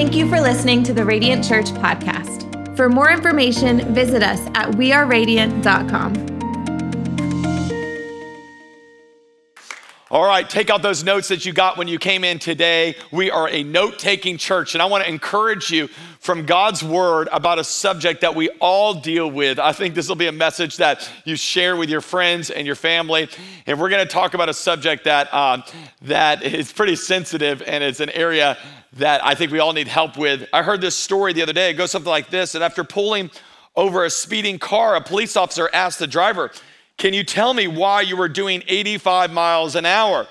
Thank you for listening to the Radiant Church podcast. For more information, visit us at weareradiant.com. All right, take out those notes that you got when you came in today. We are a note taking church, and I want to encourage you from God's word about a subject that we all deal with. I think this will be a message that you share with your friends and your family. And we're going to talk about a subject that, uh, that is pretty sensitive and it's an area that I think we all need help with. I heard this story the other day. It goes something like this that after pulling over a speeding car, a police officer asked the driver, Can you tell me why you were doing 85 miles an hour?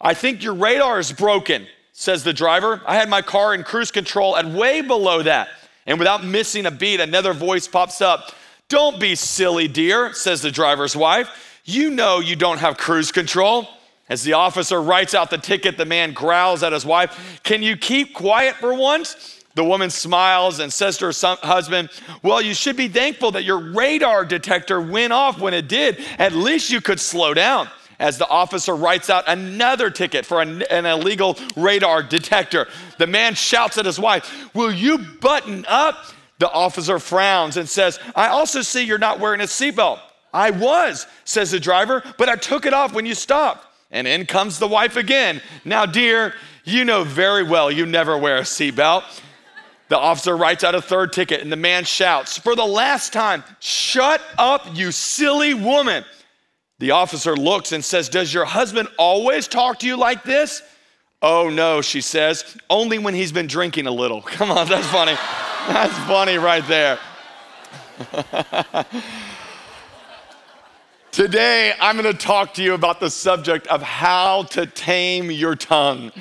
I think your radar is broken, says the driver. I had my car in cruise control at way below that. And without missing a beat, another voice pops up. Don't be silly, dear, says the driver's wife. You know you don't have cruise control. As the officer writes out the ticket, the man growls at his wife, Can you keep quiet for once? The woman smiles and says to her son, husband, Well, you should be thankful that your radar detector went off when it did. At least you could slow down. As the officer writes out another ticket for an, an illegal radar detector, the man shouts at his wife, Will you button up? The officer frowns and says, I also see you're not wearing a seatbelt. I was, says the driver, but I took it off when you stopped. And in comes the wife again. Now, dear, you know very well you never wear a seatbelt. The officer writes out a third ticket, and the man shouts, For the last time, shut up, you silly woman. The officer looks and says, Does your husband always talk to you like this? Oh no, she says, only when he's been drinking a little. Come on, that's funny. That's funny right there. Today, I'm to talk to you about the subject of how to tame your tongue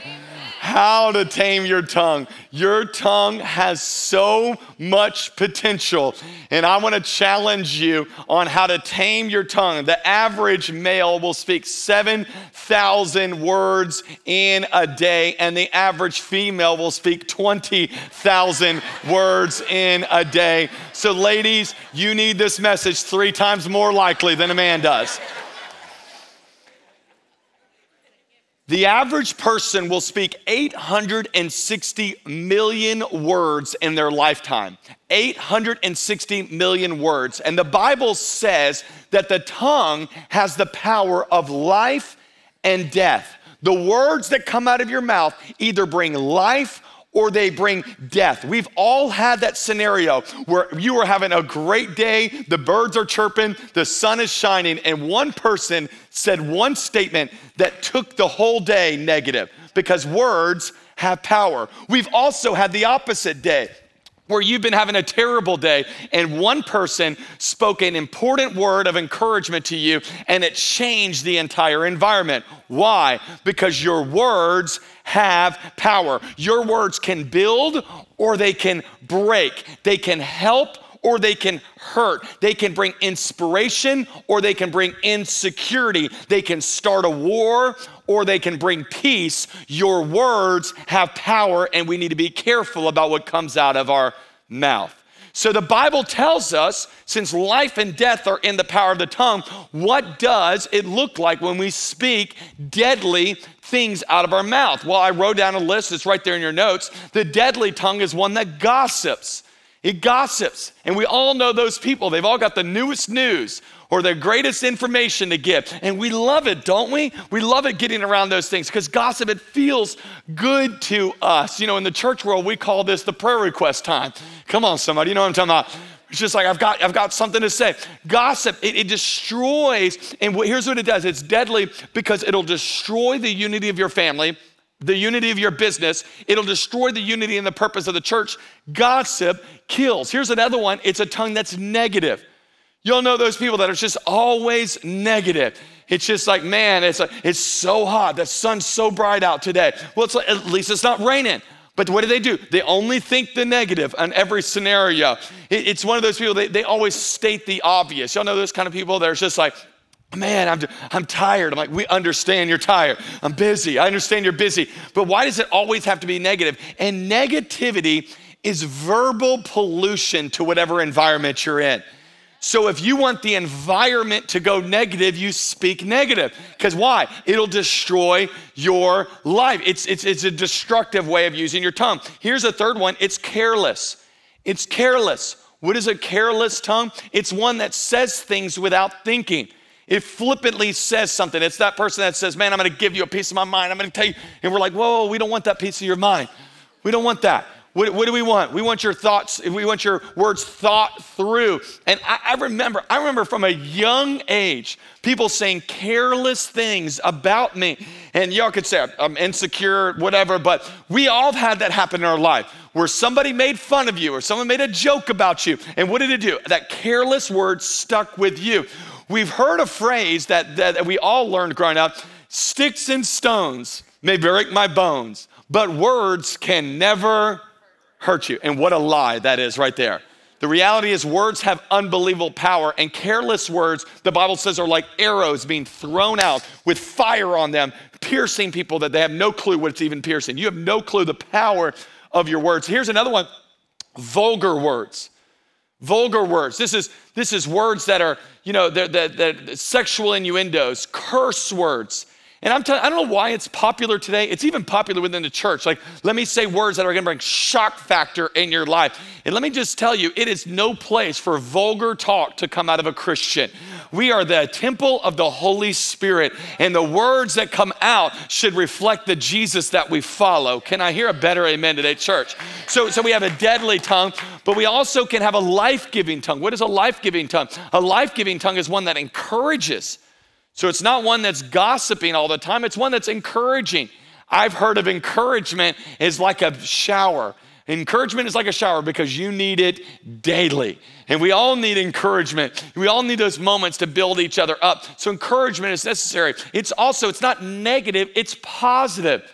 how to tame your tongue. Your tongue has so much potential, and I want to challenge you on how to tame your tongue. The average male will speak 7,000 words in a day, and the average female will speak 20,000 words in a day. So, ladies, you need this message three times more likely than a man does. The average person will speak 860 million words in their lifetime. 860 million words. And the Bible says that the tongue has the power of life and death. The words that come out of your mouth either bring life or they bring death. We've all had that scenario where you are having a great day, the birds are chirping, the sun is shining, and one person said one statement that took the whole day negative because words have power. We've also had the opposite day where you've been having a terrible day and one person spoke an important word of encouragement to you and it changed the entire environment. Why? Because your words have power. Your words can build or they can break, they can help or they can hurt. They can bring inspiration or they can bring insecurity. They can start a war or they can bring peace. Your words have power, and we need to be careful about what comes out of our mouth. So the Bible tells us, since life and death are in the power of the tongue, what does it look like when we speak deadly things out of our mouth? Well, I wrote down a list, it's right there in your notes. The deadly tongue is one that gossips. It gossips. And we all know those people. They've all got the newest news or the greatest information to give. And we love it, don't we? We love it getting around those things because gossip, it feels good to us. You know, in the church world, we call this the prayer request time. Come on, somebody, you know what I'm talking about. It's just like I've got I've got something to say. Gossip it, it destroys, and here's what it does. It's deadly because it'll destroy the unity of your family the unity of your business. It'll destroy the unity and the purpose of the church. Gossip kills. Here's another one it's a tongue that's negative. You'll know those people that are just always negative. It's just like, man, it's, a, it's so hot. The sun's so bright out today. Well, like, uh, at least it's not raining. But what do they do? They only think the negative on every scenario. It, it's one of those people, they, they always state the obvious. Y'all know those kind of people that are just like, Man, I'm, I'm tired. I'm like, we understand you're tired. I'm busy. I understand you're busy. But why does it always have to be negative? And negativity is verbal pollution to whatever environment you're in. So if you want the environment to go negative, you speak negative. Because why? It'll destroy your life. It's, it's, it's a destructive way of using your tongue. Here's a third one it's careless. It's careless. What is a careless tongue? It's one that says things without thinking. It flippantly says something. It's that person that says, Man, I'm gonna give you a piece of my mind. I'm gonna tell you. And we're like, Whoa, we don't want that piece of your mind. We don't want that. What, what, do we want? We want your thoughts, we want your words thought through. And I, I, remember, I remember from a young age, people saying careless things about me. And y'all could say I'm insecure, whatever, but we all have had that happen in our life where somebody made fun of you or someone made a joke about you. And what did it do? That careless word stuck with you. We've heard a phrase that, that we all learned growing up sticks and stones may break my bones, but words can never hurt you. And what a lie that is right there. The reality is, words have unbelievable power, and careless words, the Bible says, are like arrows being thrown out with fire on them, piercing people that they have no clue what it's even piercing. You have no clue the power of your words. Here's another one vulgar words. Vulgar words. This is, this is words that are, you know, they're, they're, they're sexual innuendos, curse words. And I'm telling I don't know why it's popular today. It's even popular within the church. Like, let me say words that are gonna bring shock factor in your life. And let me just tell you, it is no place for vulgar talk to come out of a Christian. We are the temple of the Holy Spirit, and the words that come out should reflect the Jesus that we follow. Can I hear a better amen today, church? So, so we have a deadly tongue, but we also can have a life giving tongue. What is a life giving tongue? A life giving tongue is one that encourages. So it's not one that's gossiping all the time, it's one that's encouraging. I've heard of encouragement is like a shower. Encouragement is like a shower because you need it daily. And we all need encouragement. We all need those moments to build each other up. So encouragement is necessary. It's also it's not negative, it's positive.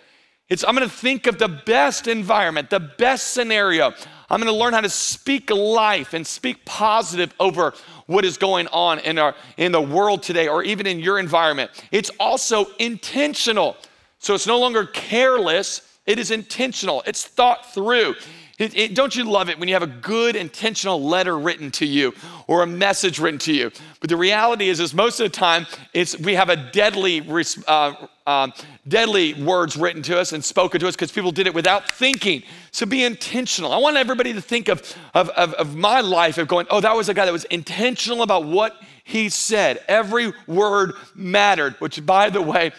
It's I'm going to think of the best environment, the best scenario. I'm going to learn how to speak life and speak positive over what is going on in, our, in the world today or even in your environment. It's also intentional. So it's no longer careless, it is intentional, it's thought through. It, it, don't you love it when you have a good intentional letter written to you or a message written to you? But the reality is, is most of the time, it's we have a deadly, uh, uh, deadly words written to us and spoken to us because people did it without thinking. So be intentional. I want everybody to think of, of, of, of my life of going, oh, that was a guy that was intentional about what he said. Every word mattered, which, by the way,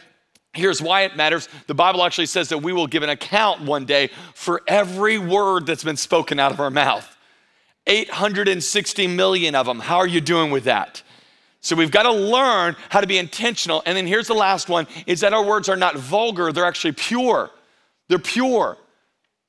Here's why it matters. The Bible actually says that we will give an account one day for every word that's been spoken out of our mouth. 860 million of them. How are you doing with that? So we've got to learn how to be intentional. And then here's the last one is that our words are not vulgar, they're actually pure. They're pure.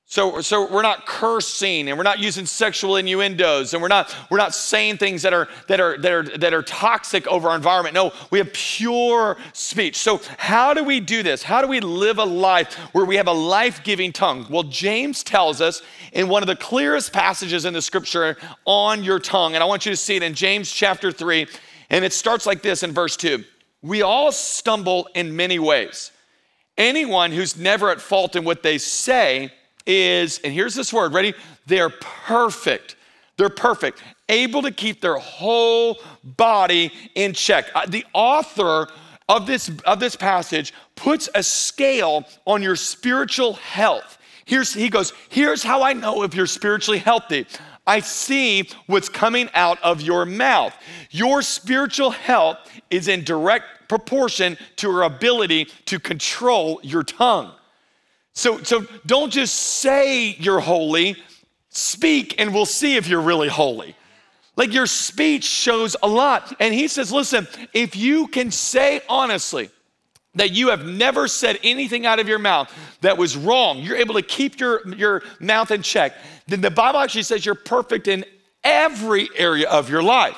So, so we're not cursing and we're not using sexual innuendos and we're not, we're not saying things that are, that, are, that, are, that are toxic over our environment. No, we have pure speech. So, how do we do this? How do we live a life where we have a life giving tongue? Well, James tells us in one of the clearest passages in the scripture on your tongue, and I want you to see it in James chapter 3, and it starts like this in verse 2 We all stumble in many ways. Anyone who's never at fault in what they say, is, and here's this word, ready? They're perfect. They're perfect, able to keep their whole body in check. Uh, the author of this, of this passage puts a scale on your spiritual health. Here's, he goes, Here's how I know if you're spiritually healthy. I see what's coming out of your mouth. Your spiritual health is in direct proportion to your ability to control your tongue. So, so don't just say you're holy, speak and we'll see if you're really holy. Like your speech shows a lot. And he says, listen, if you can say honestly, that you have never said anything out of your mouth that was wrong, you're able to keep your, your mouth in check, then the Bible actually says you're perfect in every area of your life.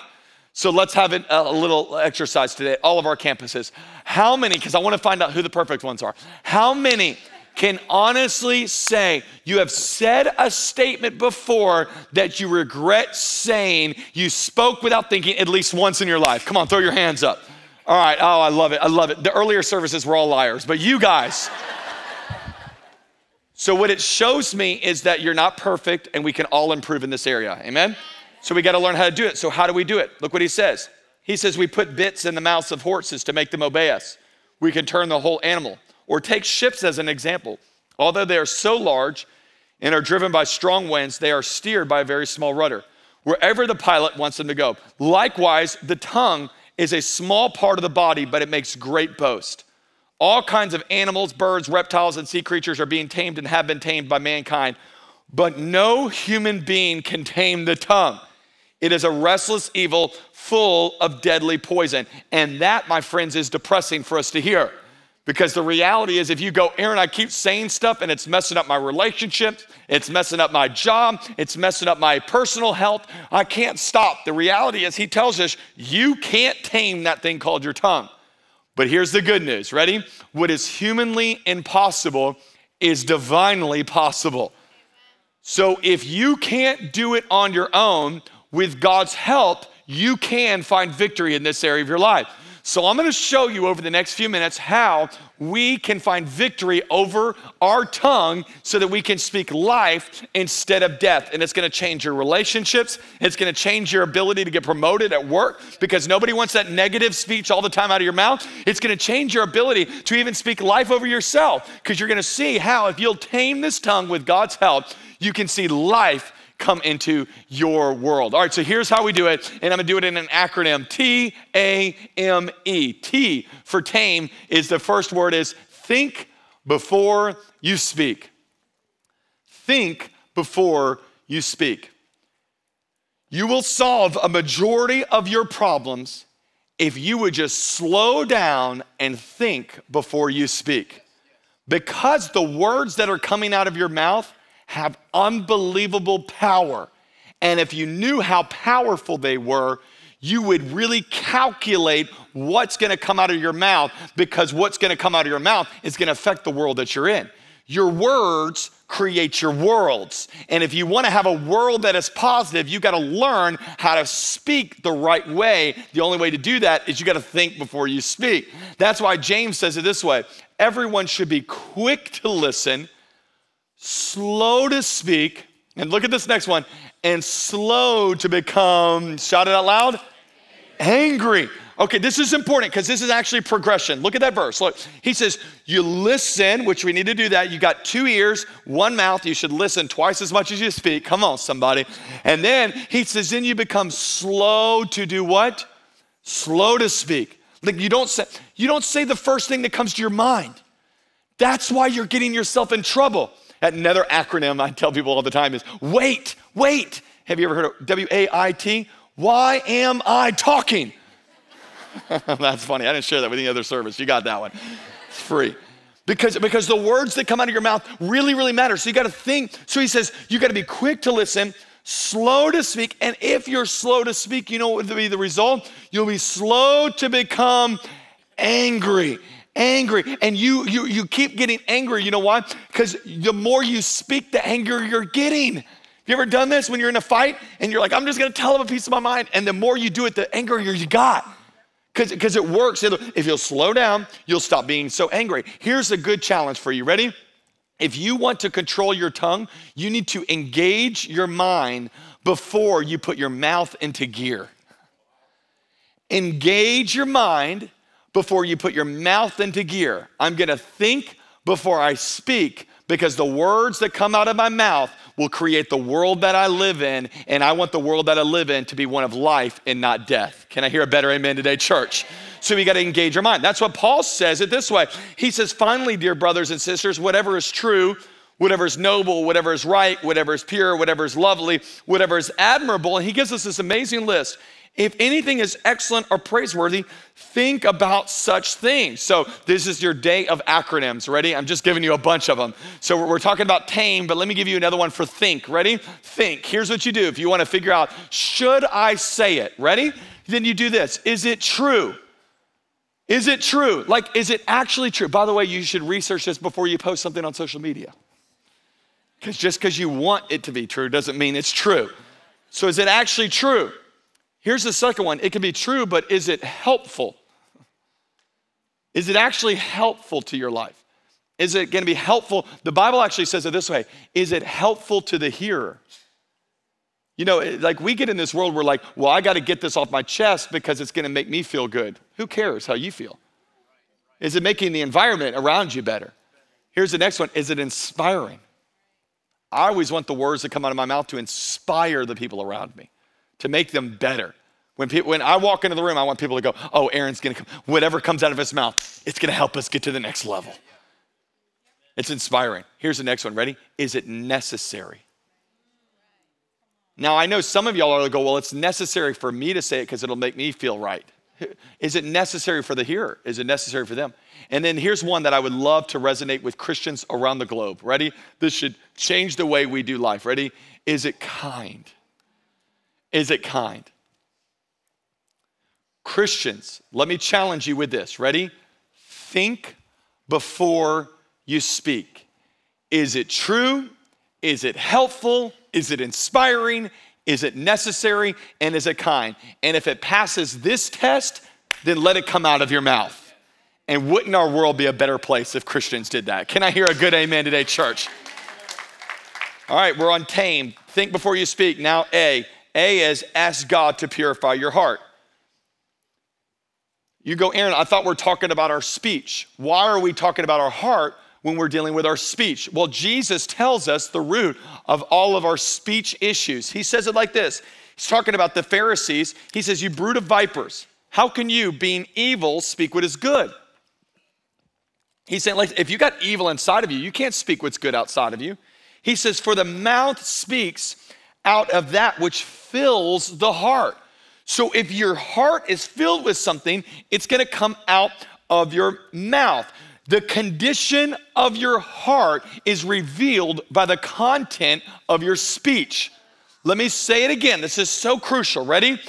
So let's have a, a little exercise today, all of our campuses. How many, because I want to find out who the perfect ones are, how many can honestly say you have said a statement before that you regret saying you spoke without thinking at least once in your life? Come on, throw your hands up. All right, oh, I love it. I love it. The earlier services were all liars, but you guys. so, what it shows me is that you're not perfect and we can all improve in this area. Amen? So we got to learn how to do it. So, how do we do it? Look what he says. He says, We put bits in the mouths of horses to make them obey us. We can turn the whole animal. Or take ships as an example. Although they are so large and are driven by strong winds, they are steered by a very small rudder, wherever the pilot wants them to go. Likewise, the tongue is a small part of the body, but it makes great boast. All kinds of animals, birds, reptiles, and sea creatures are being tamed and have been tamed by mankind, but no human being can tame the tongue. It is a restless evil full of deadly poison. And that, my friends, is depressing for us to hear. Because the reality is, if you go, Aaron, I keep saying stuff and it's messing up my relationships, it's messing up my job, it's messing up my personal health, I can't stop. The reality is, he tells us, you can't tame that thing called your tongue. But here's the good news ready? What is humanly impossible is divinely possible. So if you can't do it on your own, with God's help, you can find victory in this area of your life. So, I'm gonna show you over the next few minutes how we can find victory over our tongue so that we can speak life instead of death. And it's gonna change your relationships, it's gonna change your ability to get promoted at work because nobody wants that negative speech all the time out of your mouth. It's gonna change your ability to even speak life over yourself because you're gonna see how, if you'll tame this tongue with God's help, you can see life come into your world. All right, so here's how we do it, and I'm gonna do it in an acronym T A M E. T for tame is the first word is think before you speak. Think before you speak. You will solve a majority of your problems if you would just slow down and think before you speak. Because the words that are coming out of your mouth have unbelievable power. And if you knew how powerful they were, you would really calculate what's gonna come out of your mouth because what's gonna come out of your mouth is gonna affect the world that you're in. Your words create your worlds. And if you wanna have a world that is positive, you gotta learn how to speak the right way. The only way to do that is you gotta think before you speak. That's why James says it this way everyone should be quick to listen slow to speak, and look at this next one, and slow to become, shout it out loud, angry. Okay, this is important because this is actually progression. Look at that verse. Look, he says, You listen, which we need to do that. You got two ears, one mouth. You should listen twice as much as you speak. Come on, somebody. And then he says, Then you become slow to do what? Slow to speak. Like you don't say, you don't say the first thing that comes to your mind. That's why you're getting yourself in trouble. Another acronym I tell people all the time is wait, wait. Have you ever heard of W A I T? Why am I talking? That's funny. I didn't share that with any other service. You got that one. It's free. Because, because the words that come out of your mouth really, really matter. So you got to think. So he says, you got to be quick to listen, slow to speak. And if you're slow to speak, you know what will be the result? You'll be slow to become angry angry and you you you keep getting angry. You know why? Because the more you speak the angrier you're getting. You ever done this when you're in a fight and you're like i'm just to tell them a piece of my mind and the more you do it the angrier you got. Because it works. If you'll slow down you'll stop being so angry. Here's a good challenge for you. Ready? If you want to control your tongue you need to engage your mind before you put your mouth into gear. Engage your mind before you put your mouth into gear. I'm gonna think before I speak because the words that come out of my mouth will create the world that I live in, and I want the world that I live in to be one of life and not death. Can I hear a better amen today, church? So we got to engage our mind. That's what Paul says it this way. He says, finally, dear brothers and sisters, whatever is true, whatever is noble, whatever is right, whatever is pure, whatever is lovely, whatever is admirable. And he gives us this amazing list. If anything is excellent or praiseworthy, think about such things. So, this is your day of acronyms. Ready? I'm just giving you a bunch of them. So, we're talking about tame, but let me give you another one for think. Ready? Think. Here's what you do if you want to figure out, should I say it? Ready? Then you do this Is it true? Is it true? Like, is it actually true? By the way, you should research this before you post something on social media. Because just because you want it to be true doesn't mean it's true. So, is it actually true? Here's the second one it can be true, but is it helpful? Is it actually helpful to your life? Is it going to be helpful? The Bible actually says it this way Is it helpful to the hearer? You know, like we get in this world where, like, well, I got to get this off my chest because it's going to make me feel good. Who cares how you feel? Is it making the environment around you better? Here's the next one Is it inspiring? I always want the words that come out of my mouth to inspire the people around me, to make them better. When, people, when I walk into the room, I want people to go, oh, Aaron's gonna come. Whatever comes out of his mouth, it's gonna help us get to the next level. It's inspiring. Here's the next one. Ready? Is it necessary? Now, I know some of y'all are going to go, well, it's necessary for me to say it because it'll make me feel right. Is it necessary for the hearer? Is it necessary for them? And then here's one that I would love to resonate with Christians around the globe. Ready? This should change the way we do life. Ready? Is it kind? Is it kind? Christians, let me challenge you with this. Ready? Think before you speak. Is it true? Is it helpful? Is it inspiring? Is it necessary? And is it kind? And if it passes this test, then let it come out of your mouth. And wouldn't our world be a better place if Christians did that? Can I hear a good amen today, church? All right, we're on tame. Think before you speak. Now, A. A is ask God to purify your heart. You go, Aaron, I thought we're talking about our speech. Why are we talking about our heart? when we're dealing with our speech? Well, Jesus tells us the root of all of our speech issues. He says it like this He's talking about the Pharisees. He says, You brood of vipers, how can you, being evil, speak what is good? He's saying, like, if you got evil inside of you, you can't speak what's good outside of you. He says, For the mouth speaks out of that which fills the heart. So if your heart is filled with something, it's gonna come out of your mouth. The condition of your heart is revealed by the content of your speech. Let me say it again. This is so crucial. Ready?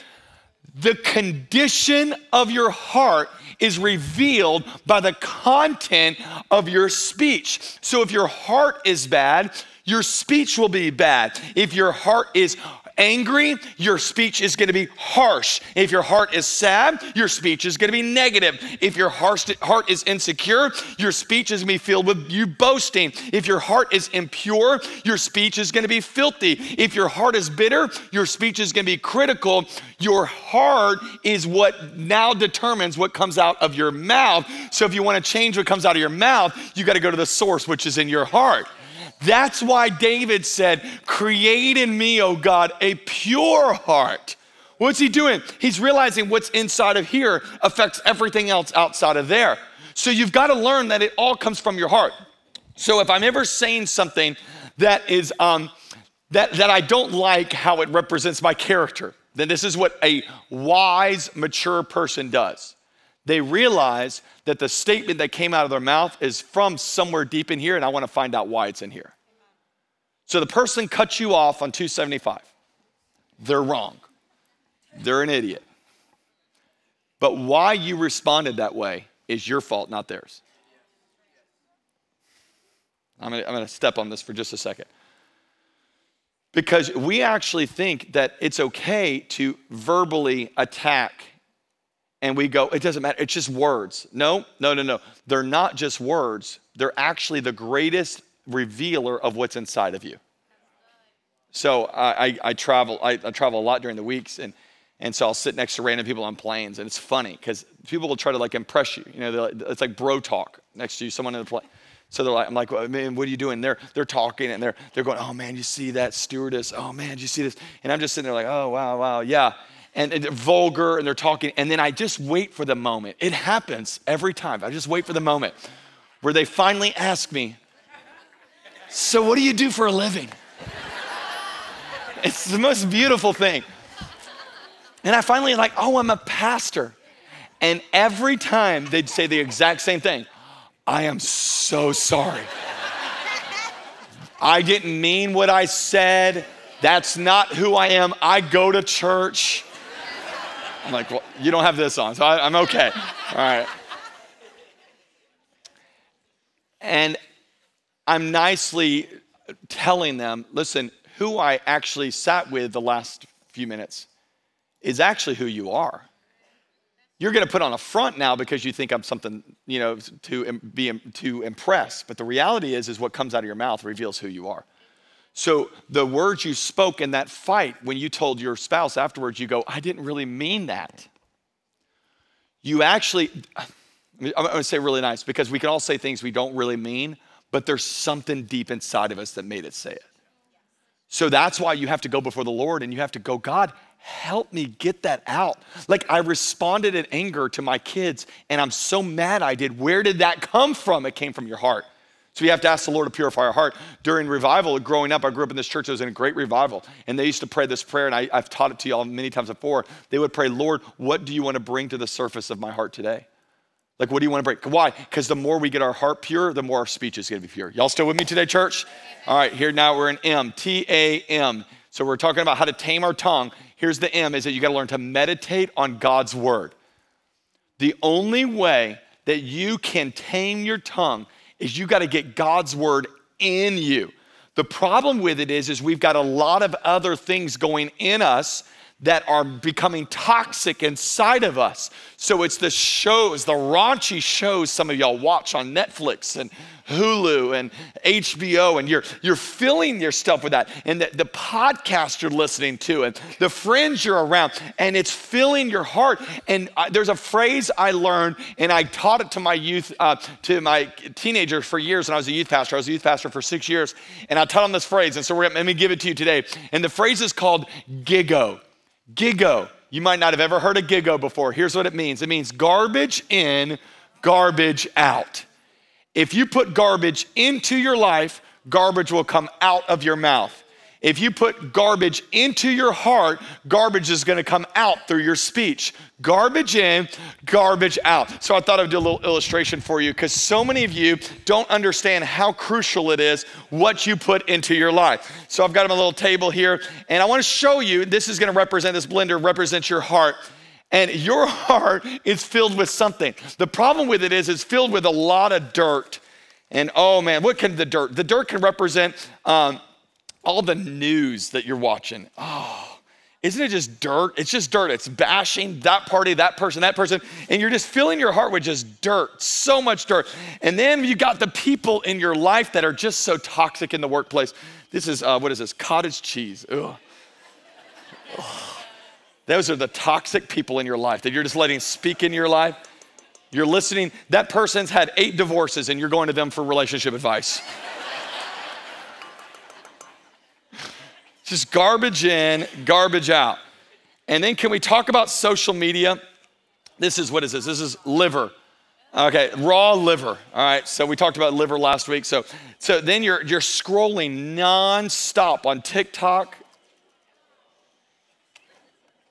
The condition of your heart is revealed by the content of your speech. So if your heart is bad, your speech will be bad. If your heart is angry, your speech is going to be harsh. If your heart is sad, your speech is going to be negative. If your heart is insecure, your speech is going to be filled with you boasting. If your heart is impure, your speech is going to be filthy. If your heart is bitter, your speech is going to be critical. Your heart is what now determines what comes out of your mouth. So if you want to change what comes out of your mouth, you got to go to the source, which is in your heart. That's why David said, Create in me, O God, a pure heart. What's he doing? He's realizing what's inside of here affects everything else outside of there. So you've got to learn that it all comes from your heart. So if I'm ever saying something that is um, that, that I don't like how it represents my character, then this is what a wise, mature person does they realize that the statement that came out of their mouth is from somewhere deep in here, and I want to find out why it's in here. So the person cuts you off on 275. They're wrong. They're an idiot. But why you responded that way is your fault, not theirs. I'm I'm gonna step on this for just a second. Because we actually think that it's okay to verbally attack and we go, it doesn't matter, it's just words. No, no, no, no. They're not just words, they're actually the greatest revealer of what's inside of you. So I, I, I travel, I, I, travel a lot during the weeks, and, and so I'll sit next to random people on planes, and it's funny because people will try to like impress you. You know, like, it's like bro talk next to you, someone in the plane. So they're like, I'm like, well, man, what are you doing? They're they're talking and they're they're going, oh man, you see that stewardess? Oh man, you see this? And I'm just sitting there like, oh wow, wow, yeah and, and, they're vulgar and they're talking. And then I just wait for the moment. It happens every time. I just wait for the moment where they finally ask me, So, what do you do for a living? It's the most beautiful thing. And I finally like, Oh, I'm a pastor. And every time they'd say the exact same thing I am so sorry. I didn't mean what I said. That's not who I am. I go to church. I'm like, well, you don't have this on, so I, I'm okay. All right. And I'm nicely telling them, listen, who I actually sat with the last few minutes is actually who you are. You're going to put on a front now because you think I'm something, you know, to be to impress. But the reality is, is what comes out of your mouth reveals who you are. So the words you spoke in that fight, when you told your spouse afterwards, you go, I didn't really mean that. You actually, I'm gonna say really nice because we can all say things we don't really mean, but there's something deep inside of us that made it say it. So that's why you have to go before the Lord and you have to go, God, help me get that out. Like I responded in anger to my kids and I'm so mad I did. Where did that come from? It came from your heart. So we have to ask the Lord to purify our heart. During revival, growing up, I grew up in this church that was in a great revival. And they used to pray this prayer, and I, have taught it to y'all many times before. They would pray, Lord, what do you want to bring to the surface of my heart today? Like, what do you want to break? Why? Because the more we get our heart pure, the more our speech is going to be pure. Y'all still with me today, church? All right, here now we're in M, T A M. So we're talking about how to tame our tongue. Here's the M is that you got to learn to meditate on God's word. The only way that you can tame your tongue is you got to get God's word in you. The problem with it is is we've got a lot of other things going in us that are becoming toxic inside of us. So it's the shows, the raunchy shows some of y'all watch on Netflix and Hulu and HBO, and you're, you're filling your stuff with that. And the, the podcast you're listening to, and the friends you're around, and it's filling your heart. And I, there's a phrase I learned, and I taught it to my youth, uh, to my teenagers for years when I was a youth pastor. I was a youth pastor for six years, and I taught them this phrase. And so let me give it to you today. And the phrase is called GIGO. Gigo. You might not have ever heard of gigo before. Here's what it means it means garbage in, garbage out. If you put garbage into your life, garbage will come out of your mouth. If you put garbage into your heart, garbage is going to come out through your speech. Garbage in, garbage out. So I thought I'd do a little illustration for you because so many of you don't understand how crucial it is what you put into your life. So I've got a little table here and I want to show you this is going to represent this blender represents your heart. And your heart is filled with something. The problem with it is it's filled with a lot of dirt. And oh man, what can the dirt? The dirt can represent um, all the news that you're watching. Oh, isn't it just dirt? It's just dirt. It's bashing that party, that person, that person. And you're just filling your heart with just dirt, so much dirt. And then you got the people in your life that are just so toxic in the workplace. This is, uh, what is this? Cottage cheese. Ugh. Those are the toxic people in your life that you're just letting speak in your life. You're listening. That person's had eight divorces and you're going to them for relationship advice. Just garbage in, garbage out. And then can we talk about social media? This is what is this? This is liver. Okay, raw liver. All right, so we talked about liver last week. So, so then you're you're scrolling nonstop on TikTok.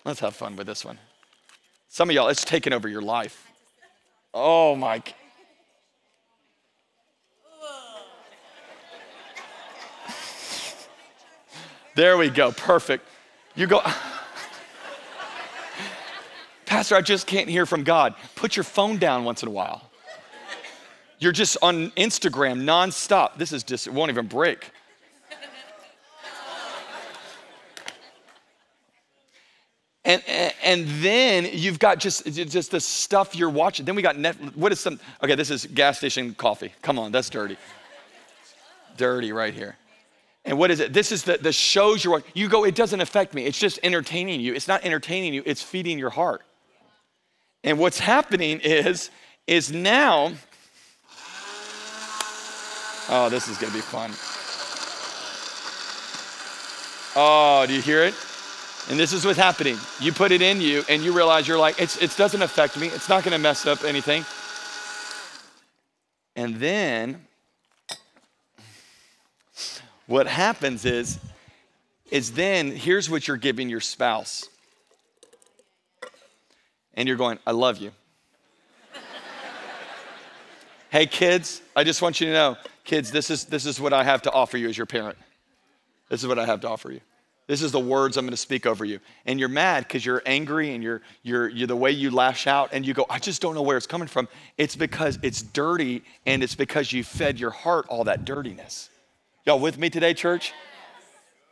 Let's have fun with this one. Some of y'all, it's taken over your life. Oh my. There we go. Perfect. You go, Pastor, I just can't hear from God. Put your phone down once in a while. You're just on Instagram nonstop. This is just, it won't even break. And, and, then you've got just, just the stuff you're watching. Then we got Netflix. What is some, okay, this is gas station coffee. Come on, that's dirty. Dirty right here. And what is it? This is the, the shows you're watching. You go, it doesn't affect me. It's just entertaining you. It's not entertaining you, it's feeding your heart. And what's happening is, is now, oh, this is gonna be fun. Oh, do you hear it? And this is what's happening. You put it in you and you realize you're like, it doesn't affect me. It's not gonna mess up anything. And then what happens is, is then here's what you're giving your spouse. And you're going, I love you. hey kids, I just want you to know, kids, this is this is what I have to offer you as your parent. This is what I have to offer you. This is the words I'm going to speak over you. And you're mad because you're angry and you're, you're, you're the way you lash out and you go, I just don't know where it's coming from. It's because it's dirty and it's because you fed your heart all that dirtiness. Y'all with me today, church?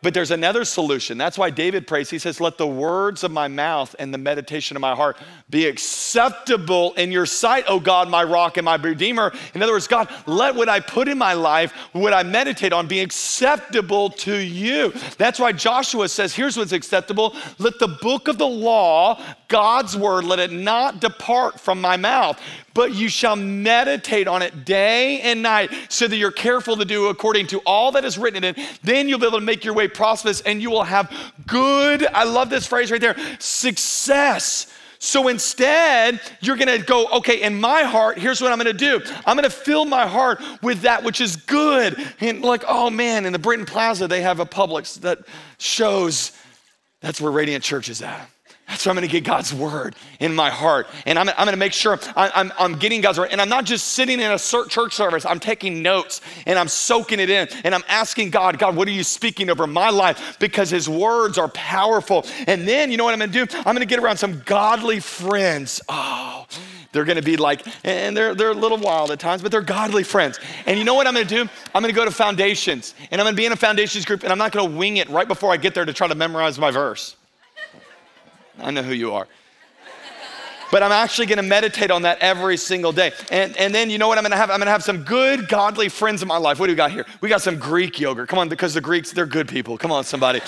But there's another solution. That's why David prays. He says, Let the words of my mouth and the meditation of my heart be acceptable in your sight, O God, my rock and my redeemer. In other words, God, let what I put in my life, what I meditate on, be acceptable to you. That's why Joshua says, Here's what's acceptable. Let the book of the law, God's word, let it not depart from my mouth but you shall meditate on it day and night so that you're careful to do according to all that is written in it. Then you'll be able to make your way prosperous and you will have good, I love this phrase right there, success. So instead, you're gonna go, okay, in my heart, here's what I'm gonna do. I'm gonna fill my heart with that which is good. And like, oh man, in the Britton Plaza, they have a Publix that shows that's where Radiant Church is at. So I'm to get God's word in my heart. And I'm, I'm to make sure I, I'm, I'm getting God's word. And I'm not just sitting in a church service, I'm taking notes and I'm soaking it in. And I'm asking God, God, what are you speaking over my life? Because his words are powerful. And then, you know what I'm to do? I'm to get around some godly friends. Oh, they're to be like, and they're, they're a little wild at times, but they're godly friends. And you know what I'm to do? I'm to go to foundations and I'm to be in a foundations group and I'm not to wing it right before I get there to try to memorize my verse. I know who you are. But I'm actually gonna meditate on that every single day. And, and then you know what I'm gonna have? I'm gonna have some good, godly friends in my life. What do we got here? We got some Greek yogurt. Come on, because the Greeks, they're good people. Come on, somebody.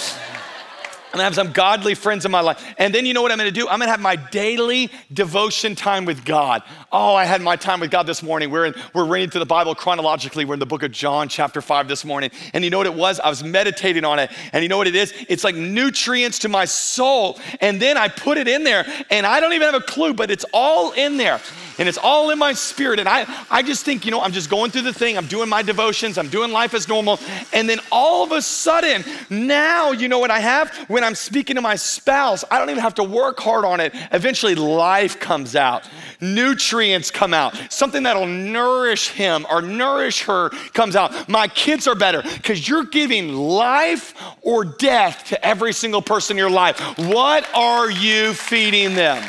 I'm gonna have some godly friends in my life. And then you know what I'm gonna do? I'm gonna have my daily devotion time with God. Oh, I had my time with God this morning. We're, in, we're reading through the Bible chronologically. We're in the book of John, chapter 5 this morning. And you know what it was? I was meditating on it. And you know what it is? It's like nutrients to my soul. And then I put it in there, and I don't even have a clue, but it's all in there and it's all in my spirit. And I, I just think, you know, I'm just going through the thing, I'm doing my devotions, I'm doing life as normal. And then all of a sudden, now, you know what I have? When I'm speaking to my spouse, I don't even have to work hard on it. Eventually, life comes out, nutrients come out, something that'll nourish him or nourish her comes out. My kids are better because you're giving life or death to every single person in your life. What are you feeding them?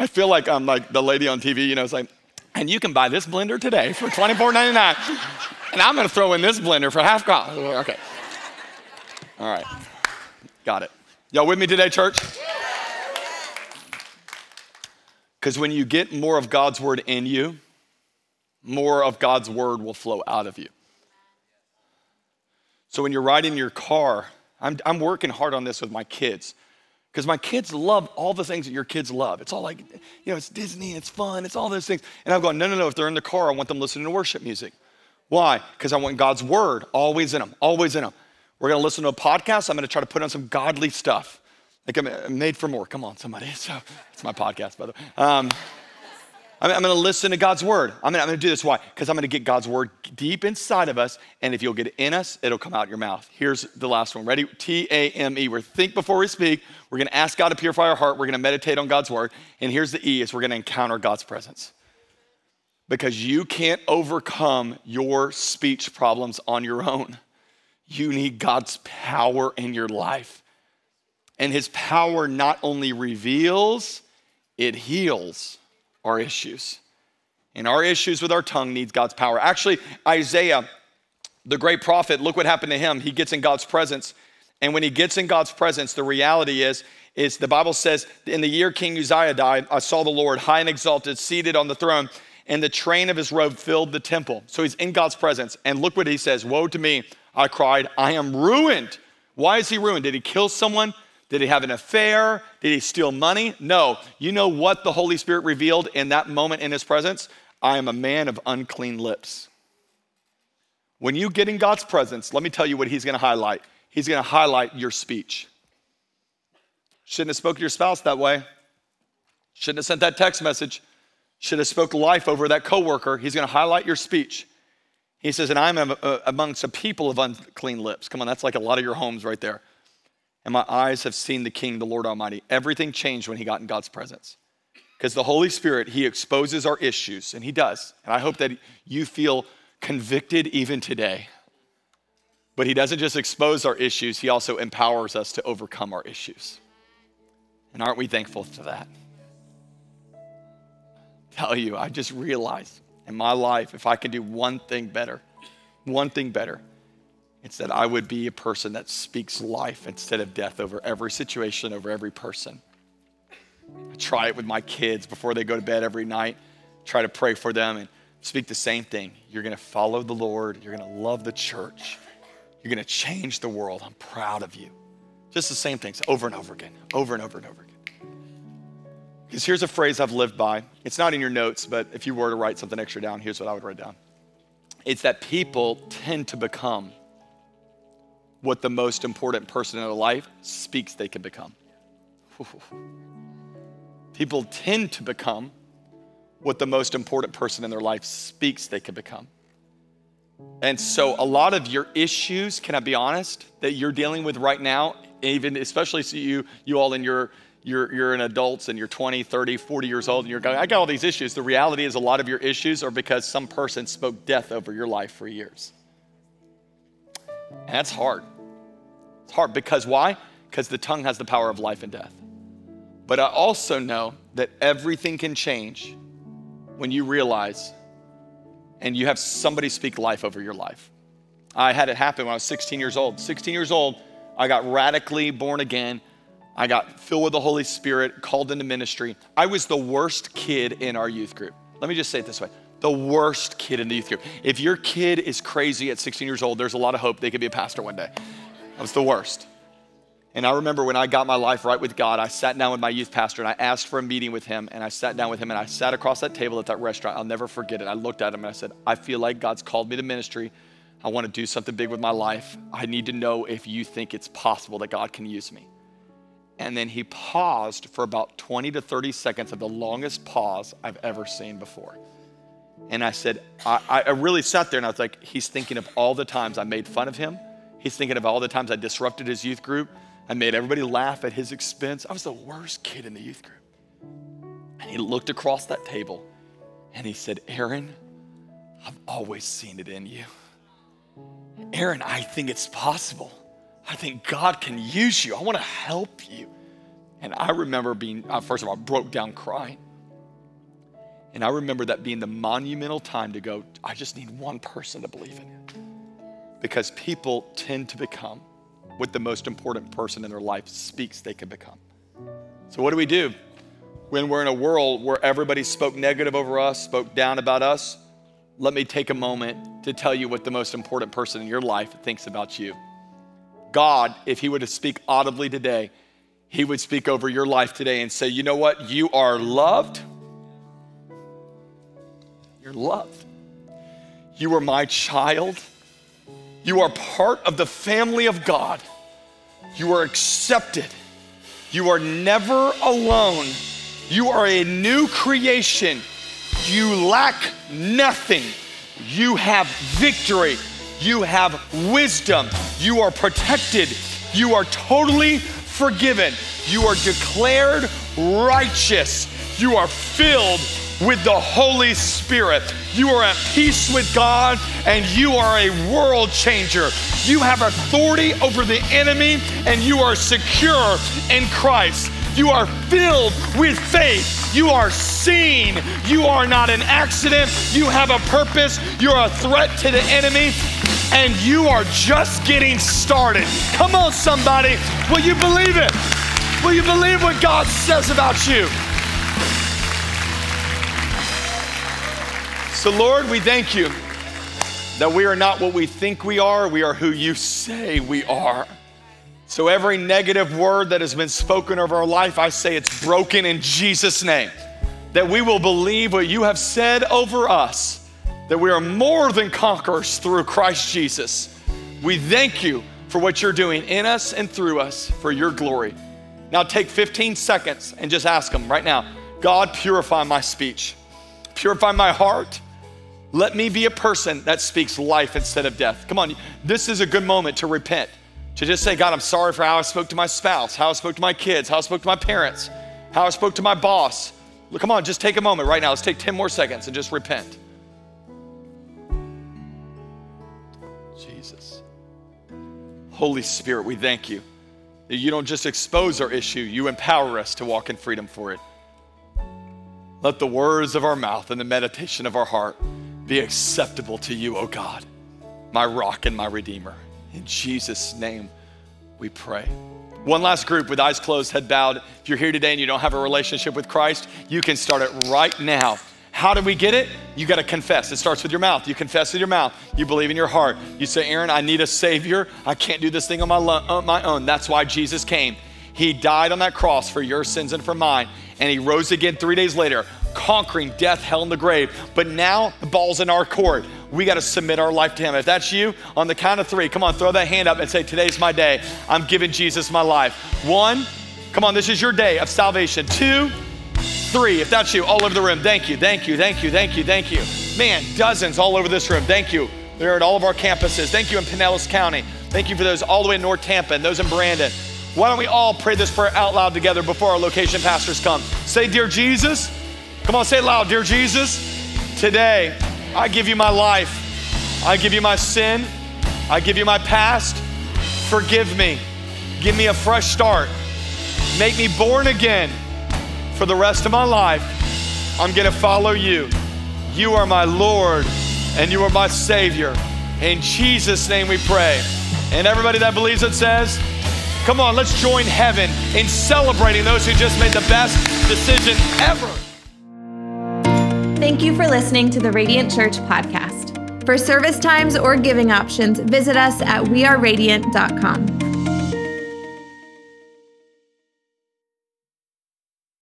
I feel like I'm like the lady on TV, you know, it's like, and you can buy this blender today for $24.99. and I'm gonna throw in this blender for half cost. Okay. All right. Got it. Y'all with me today, church? Because when you get more of God's word in you, more of God's word will flow out of you. So when you're riding your car, I'm, I'm working hard on this with my kids. Because my kids love all the things that your kids love. It's all like, you know, it's Disney, it's fun, it's all those things. And I'm going, no, no, no. If they're in the car, I want them listening to worship music. Why? Because I want God's word always in them, always in them. We're going to listen to a podcast. I'm going to try to put on some godly stuff. Like I'm made for more. Come on, somebody. So it's my podcast, by the way. Um, I'm, I'm going to listen to God's word. I'm going to do this. Why? Because I'm going to get God's word deep inside of us. And if you'll get it in us, it'll come out your mouth. Here's the last one. Ready? T A M E. We're think before we speak. We're going to ask God to purify our heart. We're going to meditate on God's word. And here's the E is we're going to encounter God's presence. Because you can't overcome your speech problems on your own. You need God's power in your life. And his power not only reveals, it heals our issues. And our issues with our tongue needs God's power. Actually, Isaiah, the great prophet, look what happened to him. He gets in God's presence. And when he gets in God's presence, the reality is, is the Bible says, in the year King Uzziah died, I saw the Lord high and exalted, seated on the throne, and the train of his robe filled the temple. So he's in God's presence. And look what he says Woe to me, I cried, I am ruined. Why is he ruined? Did he kill someone? Did he have an affair? Did he steal money? No. You know what the Holy Spirit revealed in that moment in his presence? I am a man of unclean lips. When you get in God's presence, let me tell you what he's going to highlight. He's going to highlight your speech. Shouldn't have spoke to your spouse that way. Shouldn't have sent that text message. Should have spoke life over that coworker. He's going to highlight your speech. He says, and I'm amongst a people of unclean lips. Come on, that's like a lot of your homes right there and my eyes have seen the King, the Lord Almighty. Everything changed when he got in God's presence. Because the Holy Spirit, he exposes our issues, and he does. And I hope that you feel convicted even today. But he doesn't just expose our issues, he also empowers us to overcome our issues. And aren't we thankful for that? tell you, I just realized in my life, if I can do one thing better, one thing better, it's that I would be a person that speaks life instead of death over every situation, over every person. I try it with my kids before they go to bed every night, try to pray for them and speak the same thing. You're gonna follow the Lord, you're gonna love the church, you're gonna change the world. I'm proud of you. Just the same things over and over again, over and over and over again. Because here's a phrase I've lived by. It's not in your notes, but if you were to write something extra down, here's what I would write down it's that people tend to become what the most important person in their life speaks they can become. People tend to become what the most important person in their life speaks they can become. And so, a lot of your issues, can I be honest, that you're dealing with right now, even especially so you, you all in your, you're, you're an adults and you're 20, 30, 40 years old, and you're going, I got all these issues. The reality is, a lot of your issues are because some person spoke death over your life for years. And that's hard. It's hard because why? Because the tongue has the power of life and death. But I also know that everything can change when you realize and you have somebody speak life over your life. I had it happen when I was 16 years old. 16 years old, I got radically born again. I got filled with the Holy Spirit, called into ministry. I was the worst kid in our youth group. Let me just say it this way the worst kid in the youth group. If your kid is crazy at 16 years old, there's a lot of hope they could be a pastor one day. I was the worst. And I remember when I got my life right with God, I sat down with my youth pastor and I asked for a meeting with him. And I sat down with him and I sat across that table at that restaurant. I'll never forget it. I looked at him and I said, I feel like God's called me to ministry. I want to do something big with my life. I need to know if you think it's possible that God can use me. And then he paused for about 20 to 30 seconds of the longest pause I've ever seen before. And I said, I, I really sat there and I was like, he's thinking of all the times I made fun of him. He's thinking of all the times I disrupted his youth group. I made everybody laugh at his expense. I was the worst kid in the youth group. And he looked across that table and he said, Aaron, I've always seen it in you. Aaron, I think it's possible. I think God can use you. I want to help you. And I remember being, first of all, broke down crying. And I remember that being the monumental time to go, I just need one person to believe in you. Because people tend to become what the most important person in their life speaks they can become. So, what do we do when we're in a world where everybody spoke negative over us, spoke down about us? Let me take a moment to tell you what the most important person in your life thinks about you. God, if He were to speak audibly today, He would speak over your life today and say, You know what? You are loved. You're loved. You are my child. You are part of the family of God. You are accepted. You are never alone. You are a new creation. You lack nothing. You have victory. You have wisdom. You are protected. You are totally forgiven. You are declared righteous. You are filled with the Holy Spirit. You are at peace with God and you are a world changer. You have authority over the enemy and you are secure in Christ. You are filled with faith. You are seen. You are not an accident. You have a purpose. You're a threat to the enemy and you are just getting started. Come on, somebody. Will you believe it? Will you believe what God says about you? So, Lord, we thank you that we are not what we think we are, we are who you say we are. So, every negative word that has been spoken over our life, I say it's broken in Jesus' name. That we will believe what you have said over us, that we are more than conquerors through Christ Jesus. We thank you for what you're doing in us and through us for your glory. Now, take 15 seconds and just ask Him right now God, purify my speech, purify my heart let me be a person that speaks life instead of death. Come on, this is a good moment to repent, to just say, God, I'm sorry for how I spoke to my spouse, how I spoke to my kids, how I spoke to my parents, how I spoke to my boss. Come on, just take a moment right now. Let's take 10 more seconds and just repent. Jesus. Holy Spirit, we thank you you don't just expose our issue, you empower us to walk in freedom for it. Let the words of our mouth and the meditation of our heart be acceptable to you, O God, my rock and my redeemer. In Jesus' name we pray. One last group with eyes closed, head bowed. If you're here today and you don't have a relationship with Christ, you can start it right now. How do we get it? You got to confess. It starts with your mouth. You confess with your mouth. You believe in your heart. You say, Aaron, I need a Savior. I can't do this thing on my, lo- on my own. That's why Jesus came. He died on that cross for your sins and for mine and he rose again three days later, conquering death, hell, and the grave. But now the ball's in our court. We got to submit our life to him. If that's you, on the count of three, come on, throw that hand up and say, Today's my day. I'm giving Jesus my life. One, come on, this is your day of salvation. Two, three, if that's you, all over the room. Thank you, thank you, thank you, thank you, thank you. Man, dozens all over this room. Thank you. They're at all of our campuses. Thank you in Pinellas County. Thank you for those all the way in North Tampa and those in Brandon. Why don't we all pray this prayer out loud together before our location pastors come? Say, Dear Jesus, come on, say it loud. Dear Jesus, today I give you my life. I give you my sin. I give you my past. Forgive me. Give me a fresh start. Make me born again for the rest of my life. I'm going to follow you. You are my Lord and you are my Savior. In Jesus' name we pray. And everybody that believes it says, Come on, let's join heaven in celebrating those who just made the best decision ever. Thank you for listening to the Radiant Church podcast. For service times or giving options, visit us at weareradiant.com.